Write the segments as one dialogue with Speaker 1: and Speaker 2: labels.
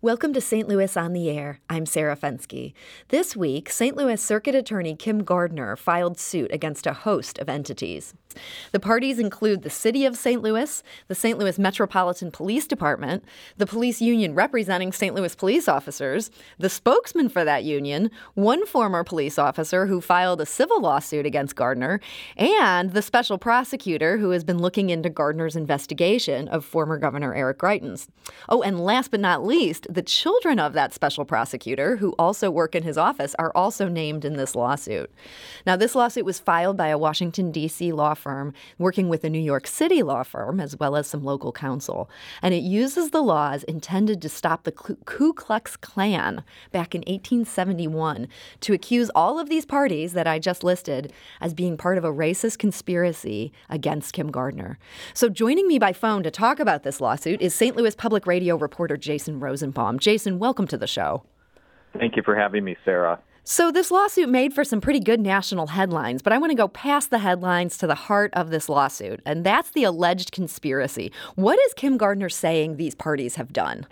Speaker 1: Welcome to St. Louis on the Air. I'm Sarah Fenske. This week, St. Louis Circuit Attorney Kim Gardner filed suit against a host of entities. The parties include the City of St. Louis, the St. Louis Metropolitan Police Department, the police union representing St. Louis police officers, the spokesman for that union, one former police officer who filed a civil lawsuit against Gardner, and the special prosecutor who has been looking into Gardner's investigation of former Governor Eric Greitens. Oh, and last but not least, the children of that special prosecutor, who also work in his office, are also named in this lawsuit. Now, this lawsuit was filed by a Washington, D.C. law firm working with a New York City law firm as well as some local counsel. And it uses the laws intended to stop the Ku Klux Klan back in 1871 to accuse all of these parties that I just listed as being part of a racist conspiracy against Kim Gardner. So joining me by phone to talk about this lawsuit is St. Louis Public Radio reporter Jason Rosenbaum. Jason, welcome to the show.
Speaker 2: Thank you for having me, Sarah.
Speaker 1: So, this lawsuit made for some pretty good national headlines, but I want to go past the headlines to the heart of this lawsuit, and that's the alleged conspiracy. What is Kim Gardner saying these parties have done?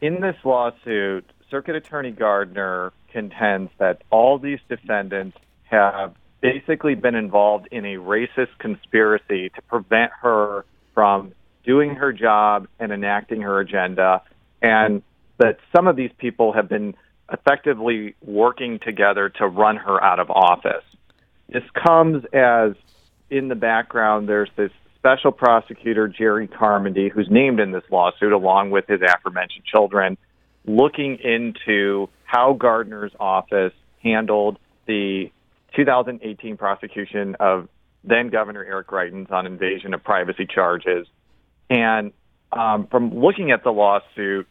Speaker 2: In this lawsuit, Circuit Attorney Gardner contends that all these defendants have basically been involved in a racist conspiracy to prevent her from doing her job and enacting her agenda, and that some of these people have been effectively working together to run her out of office. This comes as in the background there's this special prosecutor, Jerry Carmody, who's named in this lawsuit along with his aforementioned children, looking into how Gardner's office handled the 2018 prosecution of then Governor Eric Greitens on invasion of privacy charges. And um, from looking at the lawsuit,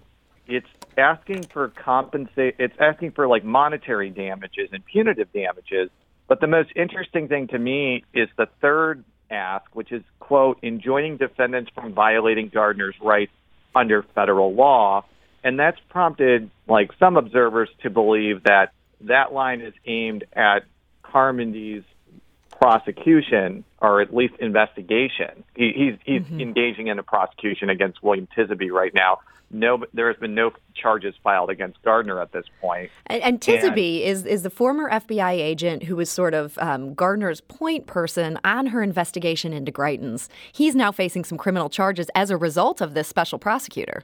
Speaker 2: it's asking for compensate. It's asking for like monetary damages and punitive damages. But the most interesting thing to me is the third ask, which is quote enjoining defendants from violating Gardner's rights under federal law, and that's prompted like some observers to believe that that line is aimed at Carmody's prosecution or at least investigation. He, he's he's mm-hmm. engaging in a prosecution against William Tisaby right now. No, there has been no charges filed against Gardner at this point.
Speaker 1: And, and Tisaby and, is is the former FBI agent who was sort of um, Gardner's point person on her investigation into Greitens. He's now facing some criminal charges as a result of this special prosecutor.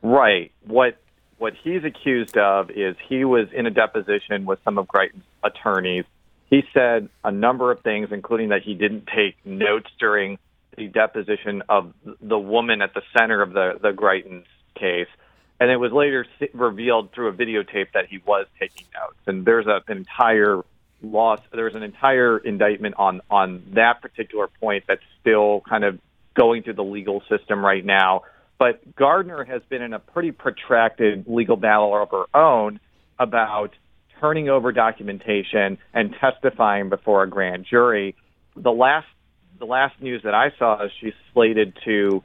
Speaker 2: Right. What what he's accused of is he was in a deposition with some of Greitens' attorneys he said a number of things, including that he didn't take notes during the deposition of the woman at the center of the the Greitens case, and it was later revealed through a videotape that he was taking notes. And there's a, an entire loss. There's an entire indictment on on that particular point that's still kind of going through the legal system right now. But Gardner has been in a pretty protracted legal battle of her own about turning over documentation and testifying before a grand jury. The last the last news that I saw is she's slated to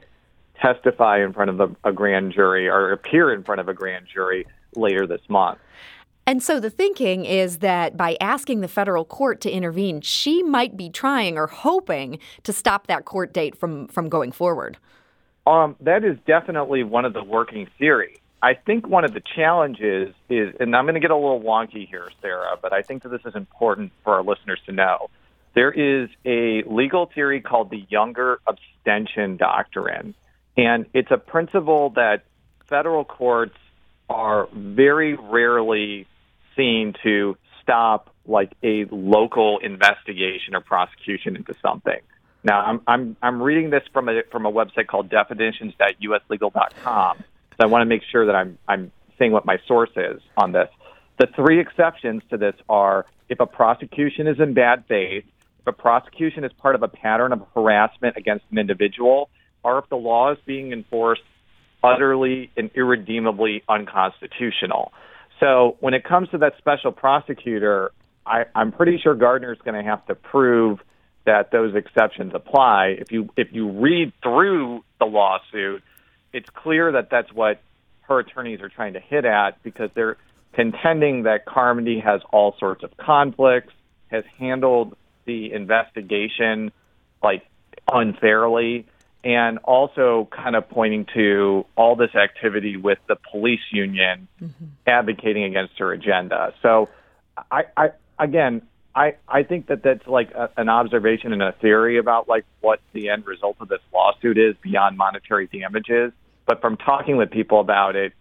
Speaker 2: testify in front of a, a grand jury or appear in front of a grand jury later this month.
Speaker 1: And so the thinking is that by asking the federal court to intervene, she might be trying or hoping to stop that court date from, from going forward.
Speaker 2: Um, that is definitely one of the working theories. I think one of the challenges is, and I'm going to get a little wonky here, Sarah, but I think that this is important for our listeners to know. There is a legal theory called the Younger abstention doctrine, and it's a principle that federal courts are very rarely seen to stop like a local investigation or prosecution into something. Now, I'm I'm I'm reading this from a from a website called definitions.uslegal.com. So I want to make sure that I'm I'm saying what my source is on this. The three exceptions to this are if a prosecution is in bad faith, if a prosecution is part of a pattern of harassment against an individual, or if the law is being enforced utterly and irredeemably unconstitutional. So when it comes to that special prosecutor, I, I'm pretty sure Gardner's going to have to prove that those exceptions apply. If you if you read through the lawsuit, it's clear that that's what her attorneys are trying to hit at because they're contending that Carmody has all sorts of conflicts, has handled the investigation like unfairly, and also kind of pointing to all this activity with the police union mm-hmm. advocating against her agenda. So, I, I again, I, I think that that's like a, an observation and a theory about like what the end result of this lawsuit is beyond monetary damages. But from talking with people about it,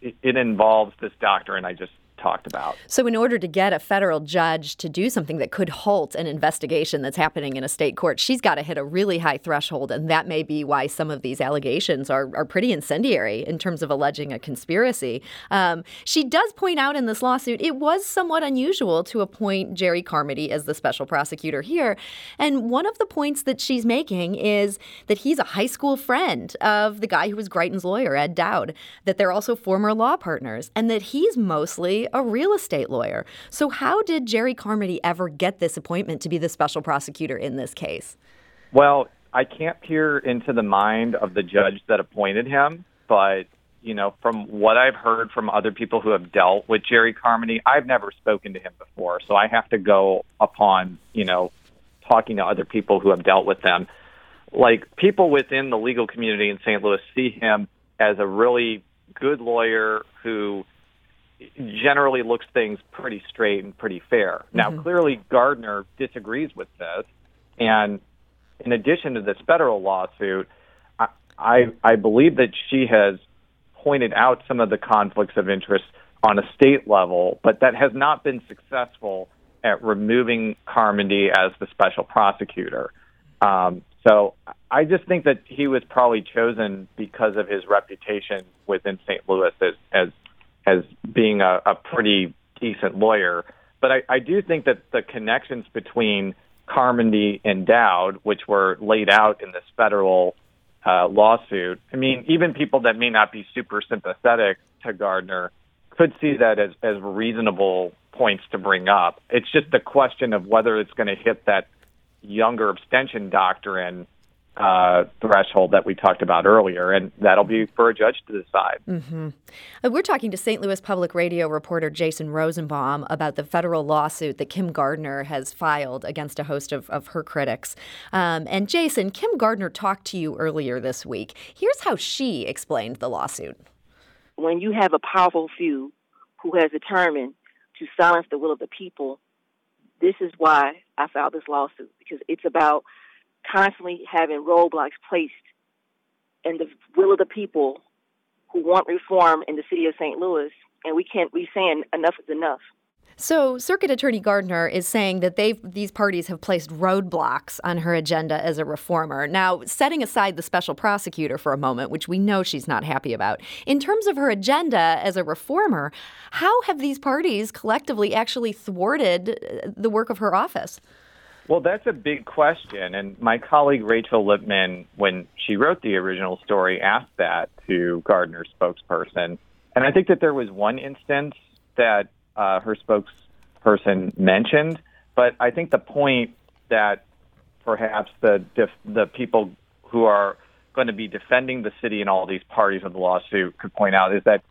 Speaker 2: it, it involves this doctrine I just talked about.
Speaker 1: So, in order to get a federal judge to do something that could halt an investigation that's happening in a state court, she's got to hit a really high threshold. And that may be why some of these allegations are, are pretty incendiary in terms of alleging a conspiracy. Um, she does point out in this lawsuit it was somewhat unusual to appoint Jerry Carmody as the special prosecutor here. And one of the points that she's making is that he's a high school friend of the guy who was Greitens' lawyer, Ed Dowd, that they're also former law partners, and that he's mostly a real estate lawyer. So, how did Jerry Carmody ever get this appointment to be the special prosecutor in this case?
Speaker 2: Well, I can't peer into the mind of the judge that appointed him, but you know, from what I've heard from other people who have dealt with Jerry Carmody, I've never spoken to him before, so I have to go upon, you know, talking to other people who have dealt with them. Like people within the legal community in St. Louis see him as a really good lawyer who generally looks things pretty straight and pretty fair. Now, mm-hmm. clearly, Gardner disagrees with this, and in addition to this federal lawsuit, I, I, I believe that she has pointed out some of the conflicts of interest on a state level, but that has not been successful at removing Carmody as the special prosecutor. Um, so I just think that he was probably chosen because of his reputation within St. Louis as, as as being a, a pretty decent lawyer. But I, I do think that the connections between Carmody and Dowd, which were laid out in this federal uh, lawsuit, I mean, even people that may not be super sympathetic to Gardner could see that as, as reasonable points to bring up. It's just the question of whether it's going to hit that Younger abstention doctrine uh, threshold that we talked about earlier, and that'll be for a judge to decide.
Speaker 1: Mm-hmm. Uh, we're talking to St. Louis Public Radio reporter Jason Rosenbaum about the federal lawsuit that Kim Gardner has filed against a host of, of her critics. Um, and Jason, Kim Gardner talked to you earlier this week. Here's how she explained the lawsuit.
Speaker 3: When you have a powerful few who has determined to silence the will of the people, this is why I filed this lawsuit because it's about constantly having roadblocks placed in the will of the people who want reform in the city of St. Louis, and we can't be saying enough is enough.
Speaker 1: So, Circuit Attorney Gardner is saying that they these parties have placed roadblocks on her agenda as a reformer. Now, setting aside the special prosecutor for a moment, which we know she's not happy about, in terms of her agenda as a reformer, how have these parties collectively actually thwarted uh, the work of her office?
Speaker 2: Well, that's a big question. And my colleague Rachel Lippmann, when she wrote the original story, asked that to Gardner's spokesperson. And I think that there was one instance that uh, her spokesperson mentioned, but I think the point that perhaps the the people who are going to be defending the city and all these parties of the lawsuit could point out is that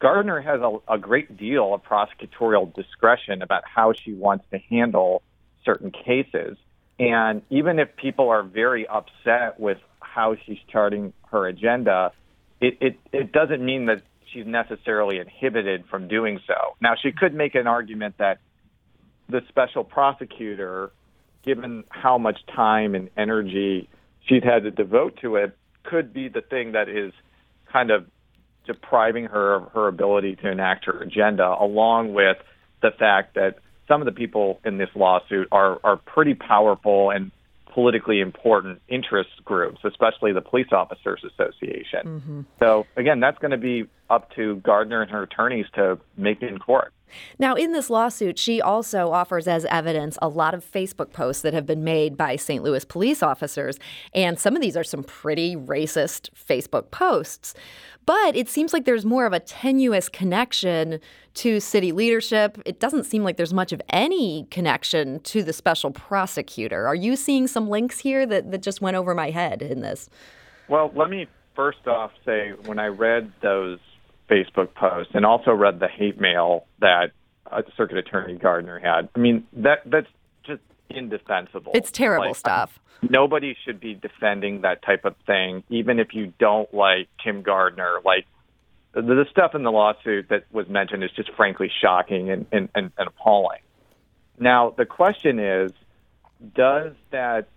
Speaker 2: Gardner has a, a great deal of prosecutorial discretion about how she wants to handle certain cases. And even if people are very upset with how she's charting her agenda, it, it, it doesn't mean that she's necessarily inhibited from doing so. Now, she could make an argument that the special prosecutor, given how much time and energy she's had to devote to it, could be the thing that is kind of depriving her of her ability to enact her agenda, along with the fact that some of the people in this lawsuit are are pretty powerful and politically important interest groups, especially the Police Officers Association. Mm-hmm. So again, that's going to be up to Gardner and her attorneys to make it in court.
Speaker 1: Now, in this lawsuit, she also offers as evidence a lot of Facebook posts that have been made by St. Louis police officers. And some of these are some pretty racist Facebook posts. But it seems like there's more of a tenuous connection to city leadership. It doesn't seem like there's much of any connection to the special prosecutor. Are you seeing some links here that, that just went over my head in this?
Speaker 2: Well, let me first off say when I read those Facebook post and also read the hate mail that uh, Circuit Attorney Gardner had. I mean, that that's just indefensible.
Speaker 1: It's terrible
Speaker 2: like,
Speaker 1: stuff.
Speaker 2: Nobody should be defending that type of thing, even if you don't like Kim Gardner. Like the, the stuff in the lawsuit that was mentioned is just frankly shocking and, and, and, and appalling. Now, the question is, does that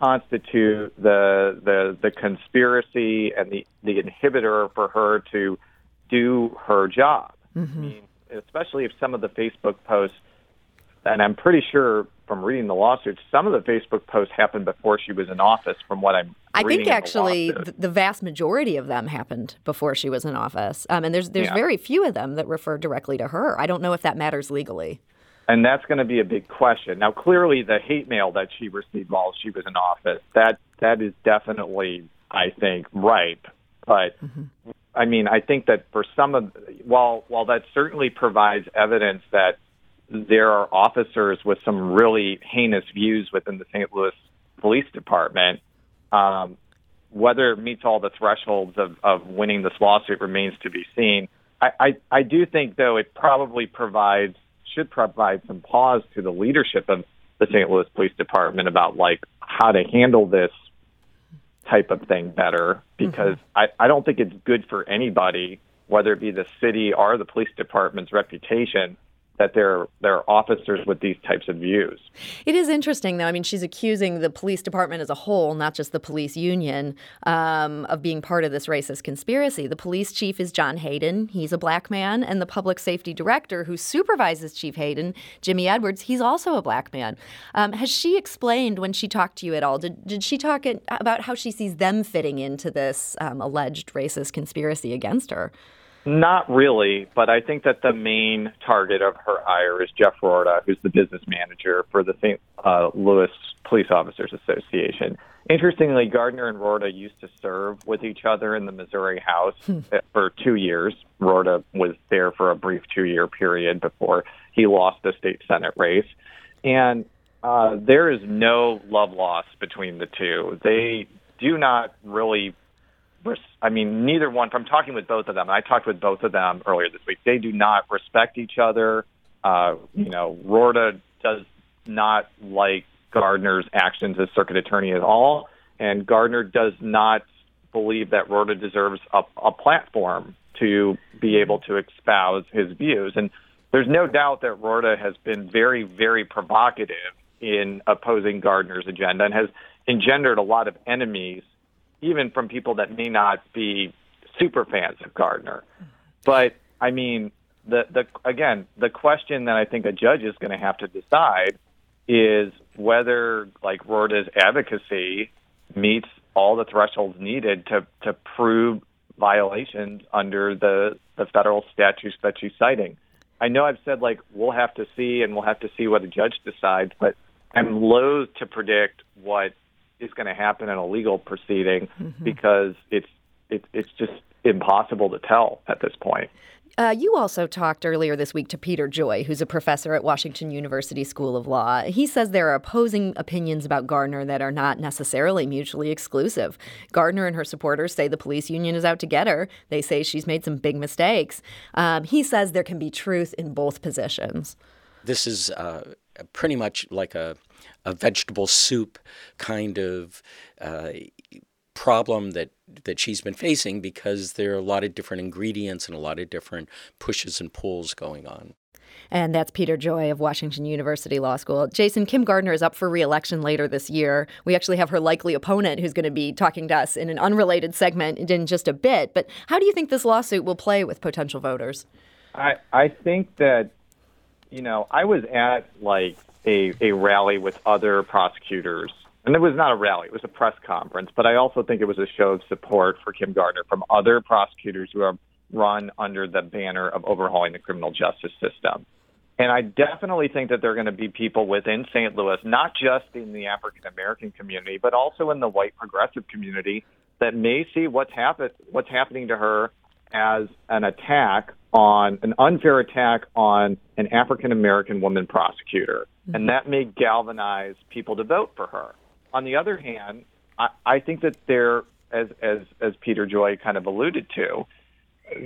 Speaker 2: constitute the the the conspiracy and the the inhibitor for her to do her job?
Speaker 1: Mm-hmm.
Speaker 2: I mean, especially if some of the Facebook posts, and I'm pretty sure from reading the lawsuit, some of the Facebook posts happened before she was in office. From what I'm,
Speaker 1: I think actually
Speaker 2: the,
Speaker 1: the, vast majority of them happened before she was in office, um, and there's there's
Speaker 2: Yeah.
Speaker 1: very few of them that refer directly to her. I don't know if that matters legally.
Speaker 2: and that's going to be a big question. Now, clearly, the hate mail that she received while she was in office that that is definitely, I think, ripe. But I mean, I think that for some of, while while that certainly provides evidence that there are officers with some really heinous views within the St. Louis Police Department. Um, whether it meets all the thresholds of, of winning this lawsuit remains to be seen. I, I, I do think, though, it probably provides should provide some pause to the leadership of the St. Louis Police Department about like how to handle this type of thing better mm-hmm. because I, I don't think it's good for anybody, whether it be the city or the police department's reputation, that there there are officers with these types of views.
Speaker 1: It is interesting, though. I mean, she's accusing the police department as a whole, not just the police union, um, of being part of this racist conspiracy. The police chief is John Hayden. He's a black man. And the public safety director who supervises Chief Hayden, Jimmy Edwards, he's also a black man. Um, has she explained when she talked to you at all? Did, did she talk about how she sees them fitting into this um, alleged racist conspiracy against her?
Speaker 2: Not really, but I think that the main target of her ire is Jeff Roorda, who's the business manager for the St. Uh, Louis Police Officers Association. Interestingly, Gardner and Roorda used to serve with each other in the Missouri House for two years. Roorda was there for a brief two-year period before he lost the state senate race, and uh, there is no love lost between the two. They do not really I mean, neither one. From talking with both of them, I talked with both of them earlier this week. They do not respect each other. Uh, you know, Roorda does not like Gardner's actions as circuit attorney at all, and Gardner does not believe that Roorda deserves a, a platform to be able to espouse his views. And there's no doubt that Roorda has been very, very provocative in opposing Gardner's agenda and has engendered a lot of enemies even from people that may not be super fans of Gardner. But I mean, the the again, the question that I think a judge is going to have to decide is whether like Roorda's advocacy meets all the thresholds needed to to prove violations under the the federal statutes that she's citing. I know I've said like we'll have to see and we'll have to see what a judge decides, but I'm loath to predict what is going to happen in a legal proceeding because it's it, it's just impossible to tell at this point.
Speaker 1: Uh, you also talked earlier this week to Peter Joy, who's a professor at Washington University School of Law. He says there are opposing opinions about Gardner that are not necessarily mutually exclusive. Gardner and her supporters say the police union is out to get her. They say she's made some big mistakes. Um, he says there can be truth in both positions.
Speaker 4: This is uh, pretty much like a, a vegetable soup kind of uh, problem that that she's been facing because there are a lot of different ingredients and a lot of different pushes and pulls going on.
Speaker 1: And that's Peter Joy of Washington University Law School. Jason, Kim Gardner is up for reelection later this year. We actually have her likely opponent who's going to be talking to us in an unrelated segment in just a bit. But how do you think this lawsuit will play with potential voters?
Speaker 2: I I think that you know I was at like a a rally with other prosecutors, and it was not a rally; it was a press conference. But I also think it was a show of support for Kim Gardner from other prosecutors who are run under the banner of overhauling the criminal justice system. And I definitely think that there are going to be people within St. Louis, not just in the African American community, but also in the white progressive community, that may see what's happen what's happening to her as an attack on an unfair attack on an African American woman prosecutor, mm-hmm. and that may galvanize people to vote for her. On the other hand, I, I think that there, as as as Peter Joy kind of alluded to,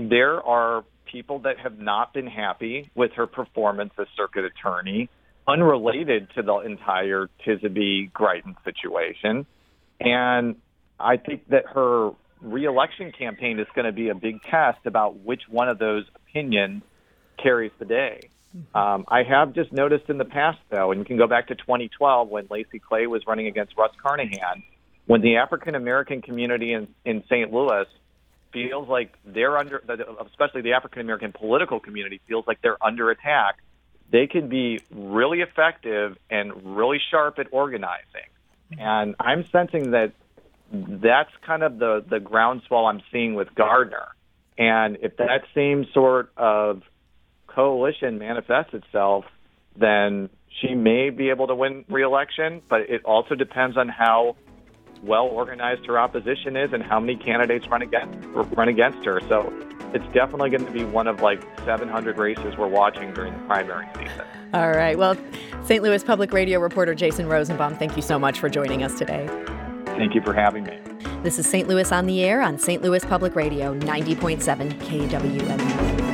Speaker 2: there are people that have not been happy with her performance as circuit attorney. unrelated to the entire Tisaby Greitens situation. And I think that her reelection campaign is going to be a big test about which one of those opinions carries the day. Um, I have just noticed in the past, though, and you can go back to 2012 when Lacy Clay was running against Russ Carnahan, when the African American community in, in St. Louis feels like they're under, especially the African American political community feels like they're under attack, they can be really effective and really sharp at organizing. And I'm sensing that that's kind of the, the groundswell I'm seeing with Gardner. And if that same sort of coalition manifests itself, then she may be able to win reelection, but it also depends on how well organized her opposition is and how many candidates run against run against her. So it's definitely going to be one of like 700 races we're watching during the primary season.
Speaker 1: All right. Well, St. Louis Public Radio reporter Jason Rosenbaum, thank you so much for joining us today.
Speaker 2: Thank you for having me.
Speaker 1: This is St. Louis on the Air on St. Louis Public Radio 90.7 KWMU.